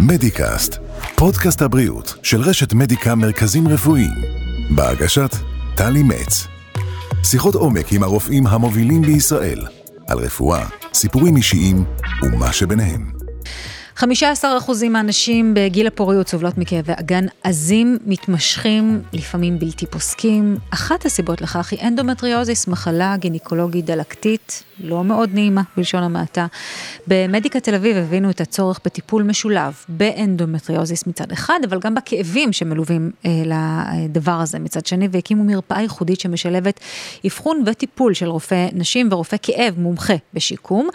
מדיקאסט, פודקאסט הבריאות של רשת מדיקה מרכזים רפואיים, בהגשת טלי מצ. שיחות עומק עם הרופאים המובילים בישראל, על רפואה, סיפורים אישיים ומה שביניהם. 15% מהנשים בגיל הפוריות סובלות מכאבי אגן עזים, מתמשכים, לפעמים בלתי פוסקים. אחת הסיבות לכך היא אנדומטריוזיס, מחלה גינקולוגית דלקתית, לא מאוד נעימה בלשון המעטה. במדיקה תל אביב הבינו את הצורך בטיפול משולב באנדומטריוזיס מצד אחד, אבל גם בכאבים שמלווים אה, לדבר הזה מצד שני, והקימו מרפאה ייחודית שמשלבת אבחון וטיפול של רופא נשים ורופא כאב מומחה בשיקום.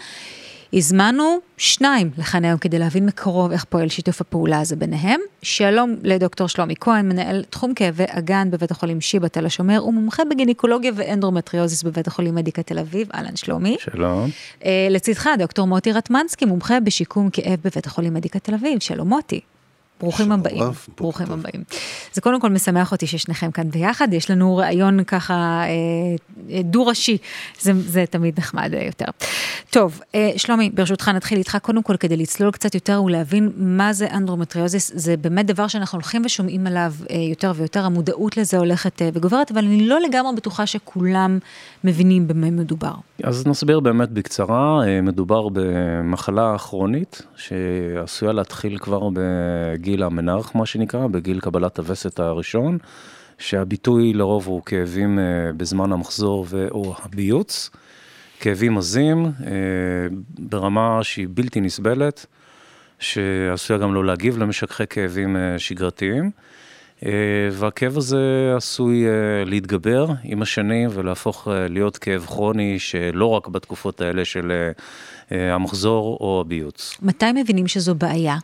הזמנו שניים לכאן היום כדי להבין מקרוב איך פועל שיתוף הפעולה הזה ביניהם. שלום לדוקטור שלומי כהן, מנהל תחום כאבי אגן בבית החולים שיבא תל השומר, ומומחה בגינקולוגיה ואנדומטריוזיס בבית החולים מדיקה תל אביב. אהלן שלומי. שלום. אה, לצדך דוקטור מוטי רטמנסקי, מומחה בשיקום כאב בבית החולים מדיקה תל אביב. שלום מוטי. ברוכים הבאים, ברוכים הבאים. זה קודם כל משמח אותי ששניכם כאן ביחד, יש לנו ראיון ככה אה, דו-ראשי, זה, זה תמיד נחמד יותר. טוב, אה, שלומי, ברשותך נתחיל איתך קודם כל כדי לצלול קצת יותר ולהבין מה זה אנדומטריוזיס, זה באמת דבר שאנחנו הולכים ושומעים עליו יותר ויותר, המודעות לזה הולכת וגוברת, אבל אני לא לגמרי בטוחה שכולם מבינים במה מדובר. אז נסביר באמת בקצרה, מדובר במחלה כרונית שעשויה להתחיל כבר בגיל המנרך, מה שנקרא, בגיל קבלת הווסת הראשון, שהביטוי לרוב הוא כאבים אה, בזמן המחזור ו/או הביוץ, כאבים עזים, אה, ברמה שהיא בלתי נסבלת, שעשויה גם לא להגיב למשככי כאבים אה, שגרתיים. והכאב הזה עשוי להתגבר עם השנים ולהפוך להיות כאב כרוני שלא רק בתקופות האלה של המחזור או הביוץ. מתי מבינים שזו בעיה?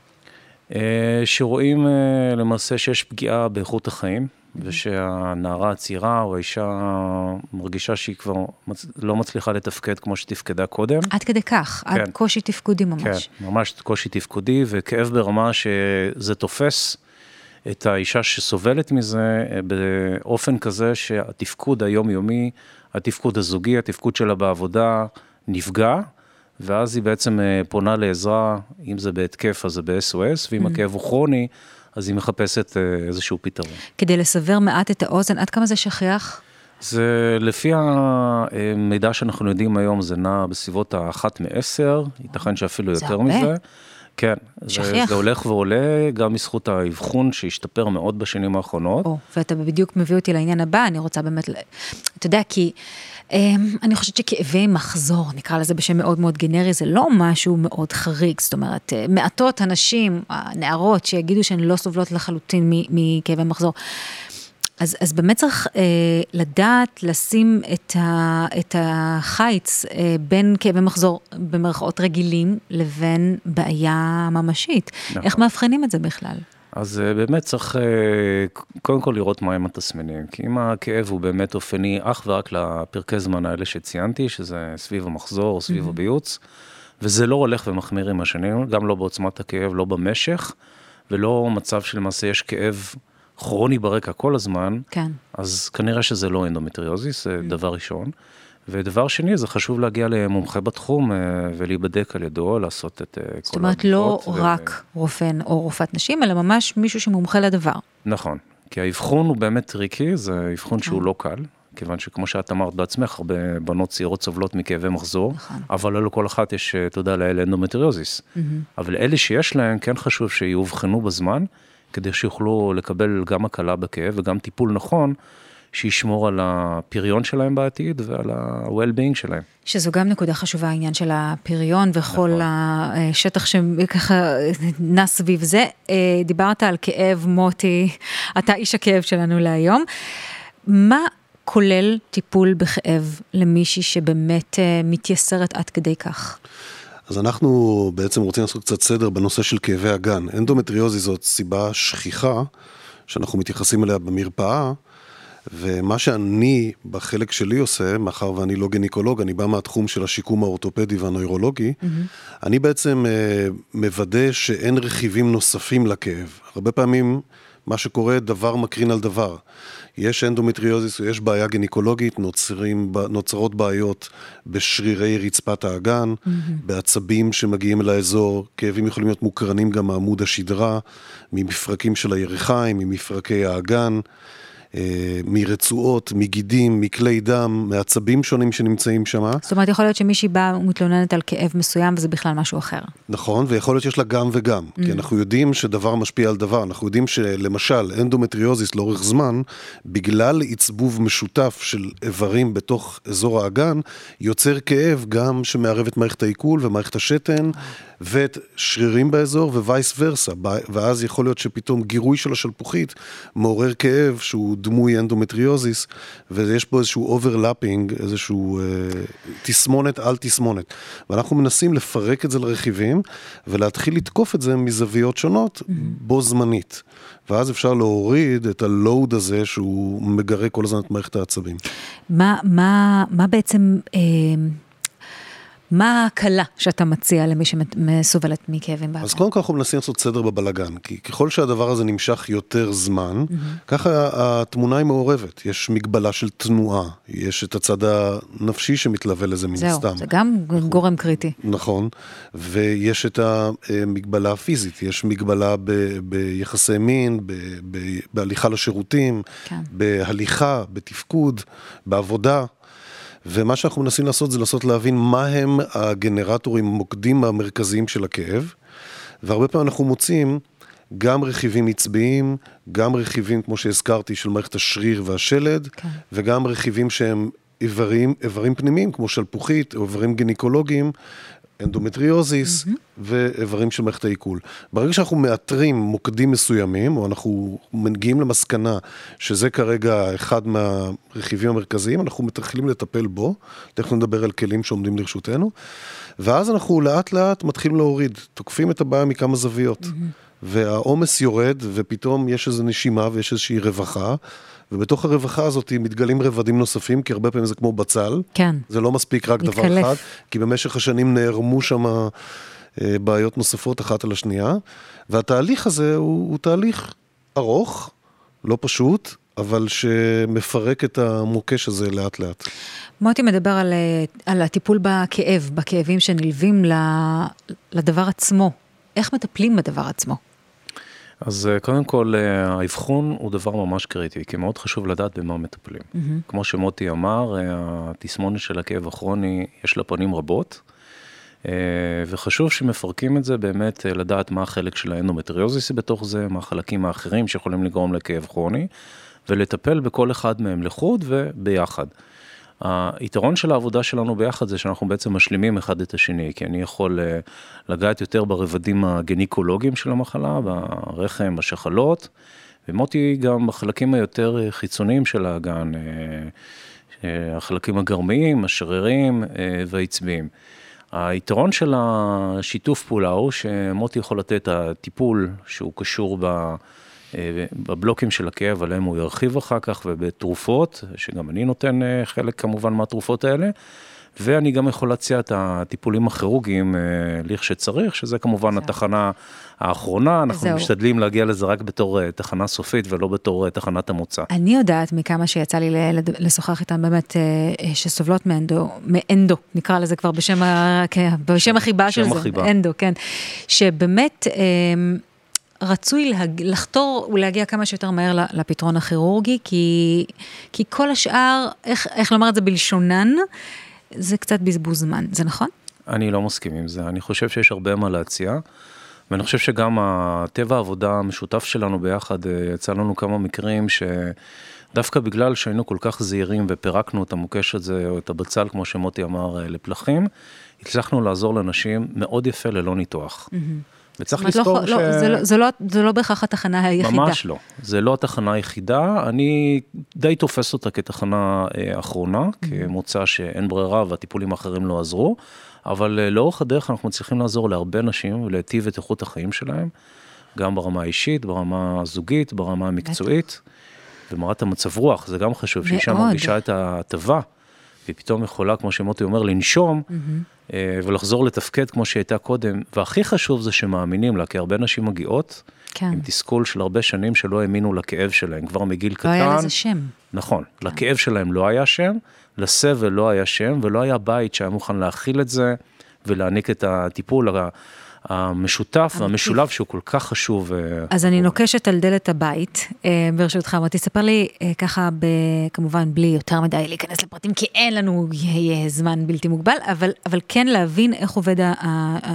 אה, שרואים אה, למעשה שיש פגיעה באיכות החיים, ושהנערה הצעירה או האישה מרגישה שהיא כבר לא מצליחה לתפקד כמו שתפקדה קודם. עד כדי כך, כן. עד קושי תפקודי ממש. כן, ממש קושי תפקודי וכאב ברמה שזה תופס את האישה שסובלת מזה אה, באופן כזה שהתפקוד היומיומי, התפקוד הזוגי, התפקוד שלה בעבודה נפגע. ואז היא בעצם אה, פונה לעזרה, אם זה בהתקף אז זה ב-SOS, ואם mm. הכאב הוא כרוני, אז היא מחפשת אה, איזשהו פתרון. כדי לסבר מעט את האוזן, עד כמה זה שכיח? זה לפי המידע שאנחנו יודעים היום, זה נע בסביבות האחת מעשר, ייתכן שאפילו יותר הרבה. מזה. כן, זה, זה הולך ועולה גם בזכות האבחון שהשתפר מאוד בשנים האחרונות. או, ואתה בדיוק מביא אותי לעניין הבא, אני רוצה באמת, אתה יודע, כי... אמ, אני חושבת שכאבי מחזור, נקרא לזה בשם מאוד מאוד גנרי, זה לא משהו מאוד חריג, זאת אומרת, אה, מעטות הנשים, הנערות, שיגידו שהן לא סובלות לחלוטין מכאבי מחזור. אז, אז באמת צריך אה, לדעת לשים את, ה, את החיץ אה, בין כאבי מחזור במרכאות רגילים לבין בעיה ממשית. נכון. איך מאבחנים את זה בכלל? אז אה, באמת צריך אה, קודם כל לראות מהם התסמינים, כי אם הכאב הוא באמת עונתי אך ורק לפרקי זמן האלה שציינתי, שזה סביב המחזור, סביב mm-hmm. הביוץ, וזה לא הולך ומחמיר עם השנים, גם לא בעוצמת הכאב, לא במשך, ולא מצב שלמעשה יש כאב כרוני ברקע כל הזמן, כן. אז כנראה שזה לא אנדומטריוזיס, זה mm-hmm. דבר ראשון. ודבר שני, זה חשוב להגיע למומחה בתחום אה, ולהיבדק על ידו, לעשות את אה, כל הבדיקות. זאת אומרת, לא ו... רק רופא או רופאת נשים, אלא ממש מישהו שמומחה לדבר. נכון, כי האבחון הוא באמת טריקי, זה אבחון שהוא כן. לא קל, כיוון שכמו שאת אמרת בעצמך, הרבה בנות צעירות סובלות מכאבי מחזור, נכון. אבל לא לכל אחת יש, אה, תודה לאל, אנדומטריוזיס. Mm-hmm. אבל אלה שיש להם, כן חשוב שיאובחנו בזמן, כדי שיוכלו לקבל גם הקלה בכאב וגם טיפול נכון. שישמור על הפריון שלהם בעתיד ועל ה-well-being שלהם. שזו גם נקודה חשובה, העניין של הפריון וכל נכון. השטח שככה נע סביב זה. אה, דיברת על כאב מוטי, אתה איש הכאב שלנו להיום. מה כולל טיפול בכאב למישהי שבאמת אה, מתייסרת עד כדי כך? אז אנחנו בעצם רוצים לעשות קצת סדר בנושא של כאבי הגן. אנדומטריוזי זאת סיבה שכיחה שאנחנו מתייחסים אליה במרפאה. ומה שאני בחלק שלי עושה, מאחר ואני לא גניקולוג, אני בא מהתחום של השיקום האורתופדי והנוירולוגי, mm-hmm. אני בעצם uh, מוודא שאין רכיבים נוספים לכאב. הרבה פעמים מה שקורה, דבר מקרין על דבר. יש אנדומטריוזיס יש בעיה גינקולוגית, נוצרים, נוצרות בעיות בשרירי רצפת האגן, mm-hmm. בעצבים שמגיעים אל האזור, כאבים יכולים להיות מוקרנים גם מעמוד השדרה, ממפרקים של הירכיים, ממפרקי האגן. אה, מרצועות, מגידים, מכלי דם, מעצבים שונים שנמצאים שם. זאת אומרת, יכול להיות שמישהי באה ומתלוננת על כאב מסוים וזה בכלל משהו אחר. נכון, ויכול להיות שיש לה גם וגם. Mm. כי אנחנו יודעים שדבר משפיע על דבר. אנחנו יודעים שלמשל, אנדומטריוזיס לאורך זמן, בגלל עצבוב משותף של איברים בתוך אזור האגן, יוצר כאב גם שמערב את מערכת העיכול ומערכת השתן. ואת שרירים באזור vice versa, ואז יכול להיות שפתאום גירוי של השלפוחית מעורר כאב שהוא דמוי אנדומטריוזיס, ויש פה איזשהו overlapping, איזשהו אה, תסמונת על תסמונת. ואנחנו מנסים לפרק את זה לרכיבים, ולהתחיל לתקוף את זה מזוויות שונות, mm-hmm. בו זמנית. ואז אפשר להוריד את ה load הזה שהוא מגרה כל הזמן את מערכת העצבים. מה, מה, מה בעצם... אה... מה ההקלה שאתה מציע למי שסובלת מכאבים באגן? אז קודם כל אנחנו מנסים לעשות סדר בבלגן, כי ככל שהדבר הזה נמשך יותר זמן, mm-hmm. ככה התמונה היא מעורבת. יש מגבלה של תנועה, יש את הצד הנפשי שמתלווה לזה מן זהו, סתם. זהו, זה גם נכון, גורם קריטי. נכון, ויש את המגבלה הפיזית, יש מגבלה ב, ביחסי מין, ב, ב, בהליכה לשירותים, כן. בהליכה, בתפקוד, בעבודה. ומה שאנחנו מנסים לעשות זה לנסות להבין מה הם הגנרטורים, המוקדים המרכזיים של הכאב, והרבה פעמים אנחנו מוצאים גם רכיבים עצביים, גם רכיבים, כמו שהזכרתי, של מערכת השריר והשלד, כן. וגם רכיבים שהם איברים, איברים פנימיים, כמו שלפוחית, או איברים גינקולוגיים, אנדומטריוזיס mm-hmm. ואיברים של מערכת העיכול. ברגע שאנחנו מאתרים מוקדים מסוימים, או אנחנו מגיעים למסקנה שזה כרגע אחד מהרכיבים המרכזיים, אנחנו מתחילים לטפל בו, תכף נדבר על כלים שעומדים לרשותנו, ואז אנחנו לאט לאט מתחילים להוריד, תוקפים את הבעיה מכמה זוויות. Mm-hmm. והעומס יורד, ופתאום יש איזו נשימה ויש איזושהי רווחה, ובתוך הרווחה הזאת מתגלים רבדים נוספים, כי הרבה פעמים זה כמו בצל. כן. זה לא מספיק רק מתקלף. דבר אחד, כי במשך השנים נערמו שם אה, בעיות נוספות אחת על השנייה, והתהליך הזה הוא, הוא תהליך ארוך, לא פשוט, אבל שמפרק את המוקש הזה לאט לאט. מוטי מדבר על, אה, על הטיפול בכאב, בכאבים שנלווים לדבר עצמו. איך מטפלים בדבר עצמו? אז אה, קודם כל, אה, האבחון הוא דבר ממש קריטי, כי מאוד חשוב לדעת במה מטפלים. Mm-hmm. כמו שמוטי אמר, אה, התסמונת של הכאב הכרוני, יש לה פנים רבות, וחשוב שמפרקים את זה באמת לדעת מה החלק של האנדומטריוזיס בתוך זה, מה החלקים האחרים שיכולים לגרום לכאב כרוני, ולטפל בכל אחד מהם לחוד וביחד. היתרון של העבודה שלנו ביחד זה שאנחנו בעצם משלימים אחד את השני, כי אני יכול אה, לגעת יותר ברבדים הגניקולוגיים של המחלה, ברחם, בשחלות, ומוטי גם בחלקים היותר אה, חיצוניים של האגן, אה, החלקים הגרמיים, השרירים והעצביים. היתרון של השיתוף פעולה הוא שמוטי יכול לתת את הטיפול שהוא קשור ב... אה, בבלוקים של הכאב, עליהם הוא ירחיב אחר כך, ובתרופות, שגם אני נותן אה, חלק כמובן מהתרופות האלה. ואני גם יכול להציע את הטיפולים הכירורגיים אה, לכשצריך, שזה כמובן זה. התחנה האחרונה, אנחנו זהו. משתדלים להגיע לזה רק בתור תחנה סופית ולא בתור תחנת המוצא. אני יודעת מכמה שיצא לי לשוחח איתם באמת, שסובלות מאנדו, מאנדו, נקרא לזה כבר בשם, ה, כן, בשם החיבה של זה. אנדו, כן, שבאמת... רצוי להג... לחתור ולהגיע כמה שיותר מהר לפתרון הכירורגי, כי, כי כל השאר, איך, איך לומר את זה בלשונן, זה קצת בזבוז זמן, זה נכון? אני לא מסכים עם זה, אני חושב שיש הרבה מה להציע, ואני חושב שגם הטבע העבודה המשותף שלנו ביחד, אה, יצא לנו כמה מקרים שדווקא בגלל שהיינו כל כך זהירים ופירקנו את המוקש הזה, או את הבצל, כמו שמוטי אמר, אה, לפלחים, הצלחנו לעזור לאנשים מאוד יפה ללא ניתוח. Mm-hmm. וצריך לא לזכור לא, ש... לא, זה, לא, זה, לא, זה לא בהכרח התחנה היחידה. ממש לא, זה לא התחנה היחידה, אני די תופס אותה כתחנה אה, אחרונה, mm-hmm. כמוצא שאין ברירה והטיפולים האחרים לא עזרו, אבל אה, לאורך הדרך אנחנו מצליחים לעזור להרבה נשים ולהיטיב את איכות החיים שלהם, גם ברמה האישית, ברמה הזוגית, ברמה המקצועית, ומראת המצב רוח, זה גם חשוב, שאישה מרגישה את ההטבה. והיא פתאום יכולה, כמו שמוטי אומר, לנשום mm-hmm. ולחזור לתפקד כמו שהיא הייתה קודם. והכי חשוב זה שמאמינים לה, כי הרבה נשים מגיעות כן. עם תסכול של הרבה שנים שלא האמינו לכאב שלהם, כבר מגיל קטן. לא היה לזה שם. נכון, לכאב שלהם לא היה שם, לסבל לא היה שם, ולא היה בית שהיה מוכן להכיל את זה ולהעניק את הטיפול המשותף והמשולב שהוא כל כך חשוב. אה, אז אני נוקשת על דלת הבית, אה, ברשותך, אבל תספר לי אה, ככה, ב, כמובן בלי יותר מדי להיכנס לפרטים, כי אין לנו זמן בלתי מוגבל, אבל, אבל כן להבין איך עובד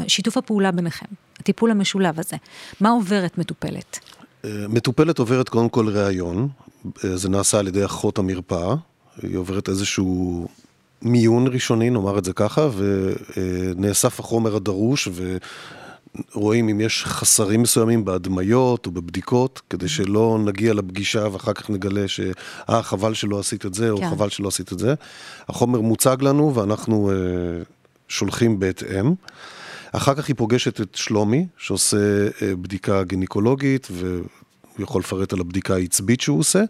שיתוף הפעולה ביניכם, הטיפול המשולב הזה. מה עוברת מטופלת? מטופלת עוברת קודם כל ראיון, זה נעשה על ידי אחות המרפאה, היא עוברת איזשהו מיון ראשוני, נאמר את זה ככה, ונאסף החומר הדרוש, ורואים אם יש חסרים מסוימים בהדמיות או בבדיקות, כדי שלא נגיע לפגישה ואחר כך נגלה ש... אה, חבל שלא עשית את זה, או כן. חבל שלא עשית את זה. החומר מוצג לנו ואנחנו אה, שולחים בהתאם. אחר כך היא פוגשת את שלומי, שעושה אה, בדיקה גינקולוגית, והוא יכול לפרט על הבדיקה העצבית שהוא עושה,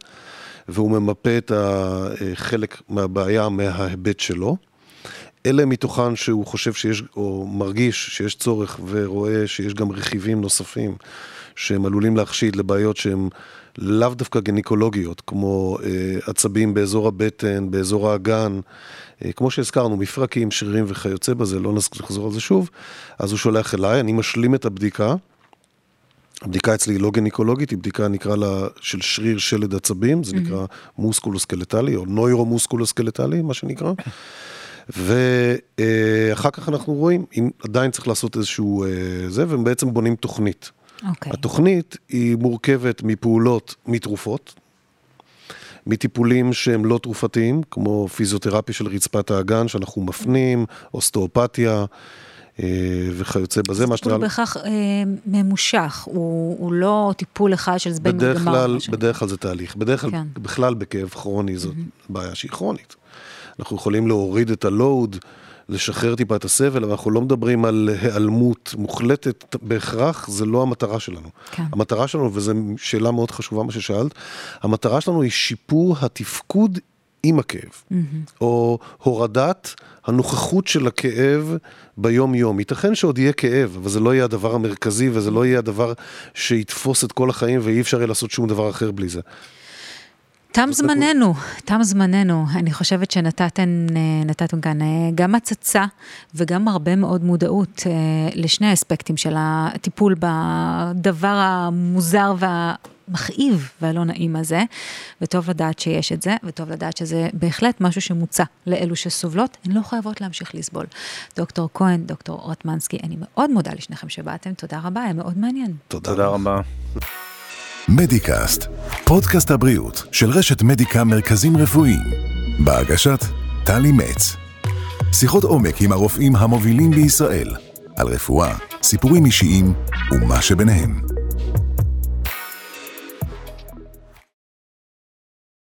והוא ממפה את החלק מהבעיה מההיבט שלו. אלה מתוכן שהוא חושב שיש, או מרגיש שיש צורך ורואה שיש גם רכיבים נוספים שהם עלולים להחשיד לבעיות שהן לאו דווקא גינקולוגיות, כמו אה, עצבים באזור הבטן, באזור האגן, אה, כמו שהזכרנו, מפרקים, שרירים וכיוצא בזה, לא נחזור על זה שוב, אז הוא שולח אליי, אני משלים את הבדיקה. הבדיקה אצלי היא לא גינקולוגית, היא בדיקה נקרא לה של שריר שלד עצבים, זה נקרא מוסקולוסקלטלי או נוירומוסקולוסקלטלי, מה שנקרא. ואחר כך אנחנו רואים אם עדיין צריך לעשות איזשהו אה, זה, והם בעצם בונים תוכנית. אוקיי. התוכנית היא מורכבת מפעולות, מתרופות, מטיפולים שהם לא תרופתיים, כמו פיזיותרפיה של רצפת האגן, שאנחנו מפנים, אוסטאופתיה אה, וכיוצא בזה, מה טיפול בהכרח אה, ממושך, הוא, הוא לא טיפול אחד של זבנג בדרך וגמר. כלל, מה שנקרא. בדרך כלל זה תהליך. בדרך כלל, כן. בכלל בכאב כרוני זאת בעיה שהיא כרונית. אנחנו יכולים להוריד את הלואוד, לשחרר טיפה את הסבל, אבל אנחנו לא מדברים על היעלמות מוחלטת בהכרח, זה לא המטרה שלנו. כן. המטרה שלנו, וזו שאלה מאוד חשובה מה ששאלת, המטרה שלנו היא שיפור התפקוד עם הכאב, או הורדת הנוכחות של הכאב ביום-יום. ייתכן שעוד יהיה כאב, אבל זה לא יהיה הדבר המרכזי, וזה לא יהיה הדבר שיתפוס את כל החיים, ואי אפשר יהיה לעשות שום דבר אחר בלי זה. תם זמננו, תם זמננו. אני חושבת שנתתם אה, כאן אה, גם הצצה וגם הרבה מאוד מודעות אה, לשני האספקטים של הטיפול בדבר המוזר והמכאיב והלא נעים הזה, וטוב לדעת שיש את זה, וטוב לדעת שזה בהחלט משהו שמוצע לאלו שסובלות, הן לא חייבות להמשיך לסבול. דוקטור כהן, דוקטור רוטמנסקי, אני מאוד מודה לשניכם שבאתם, תודה רבה, היה מאוד מעניין. תודה. תודה רבה. מדיקאסט, פודקאסט הבריאות של רשת מדיקה מרכזים רפואיים. בהגשת טלי מצ. שיחות עומק עם הרופאים המובילים בישראל, על רפואה, סיפורים אישיים ומה שביניהם.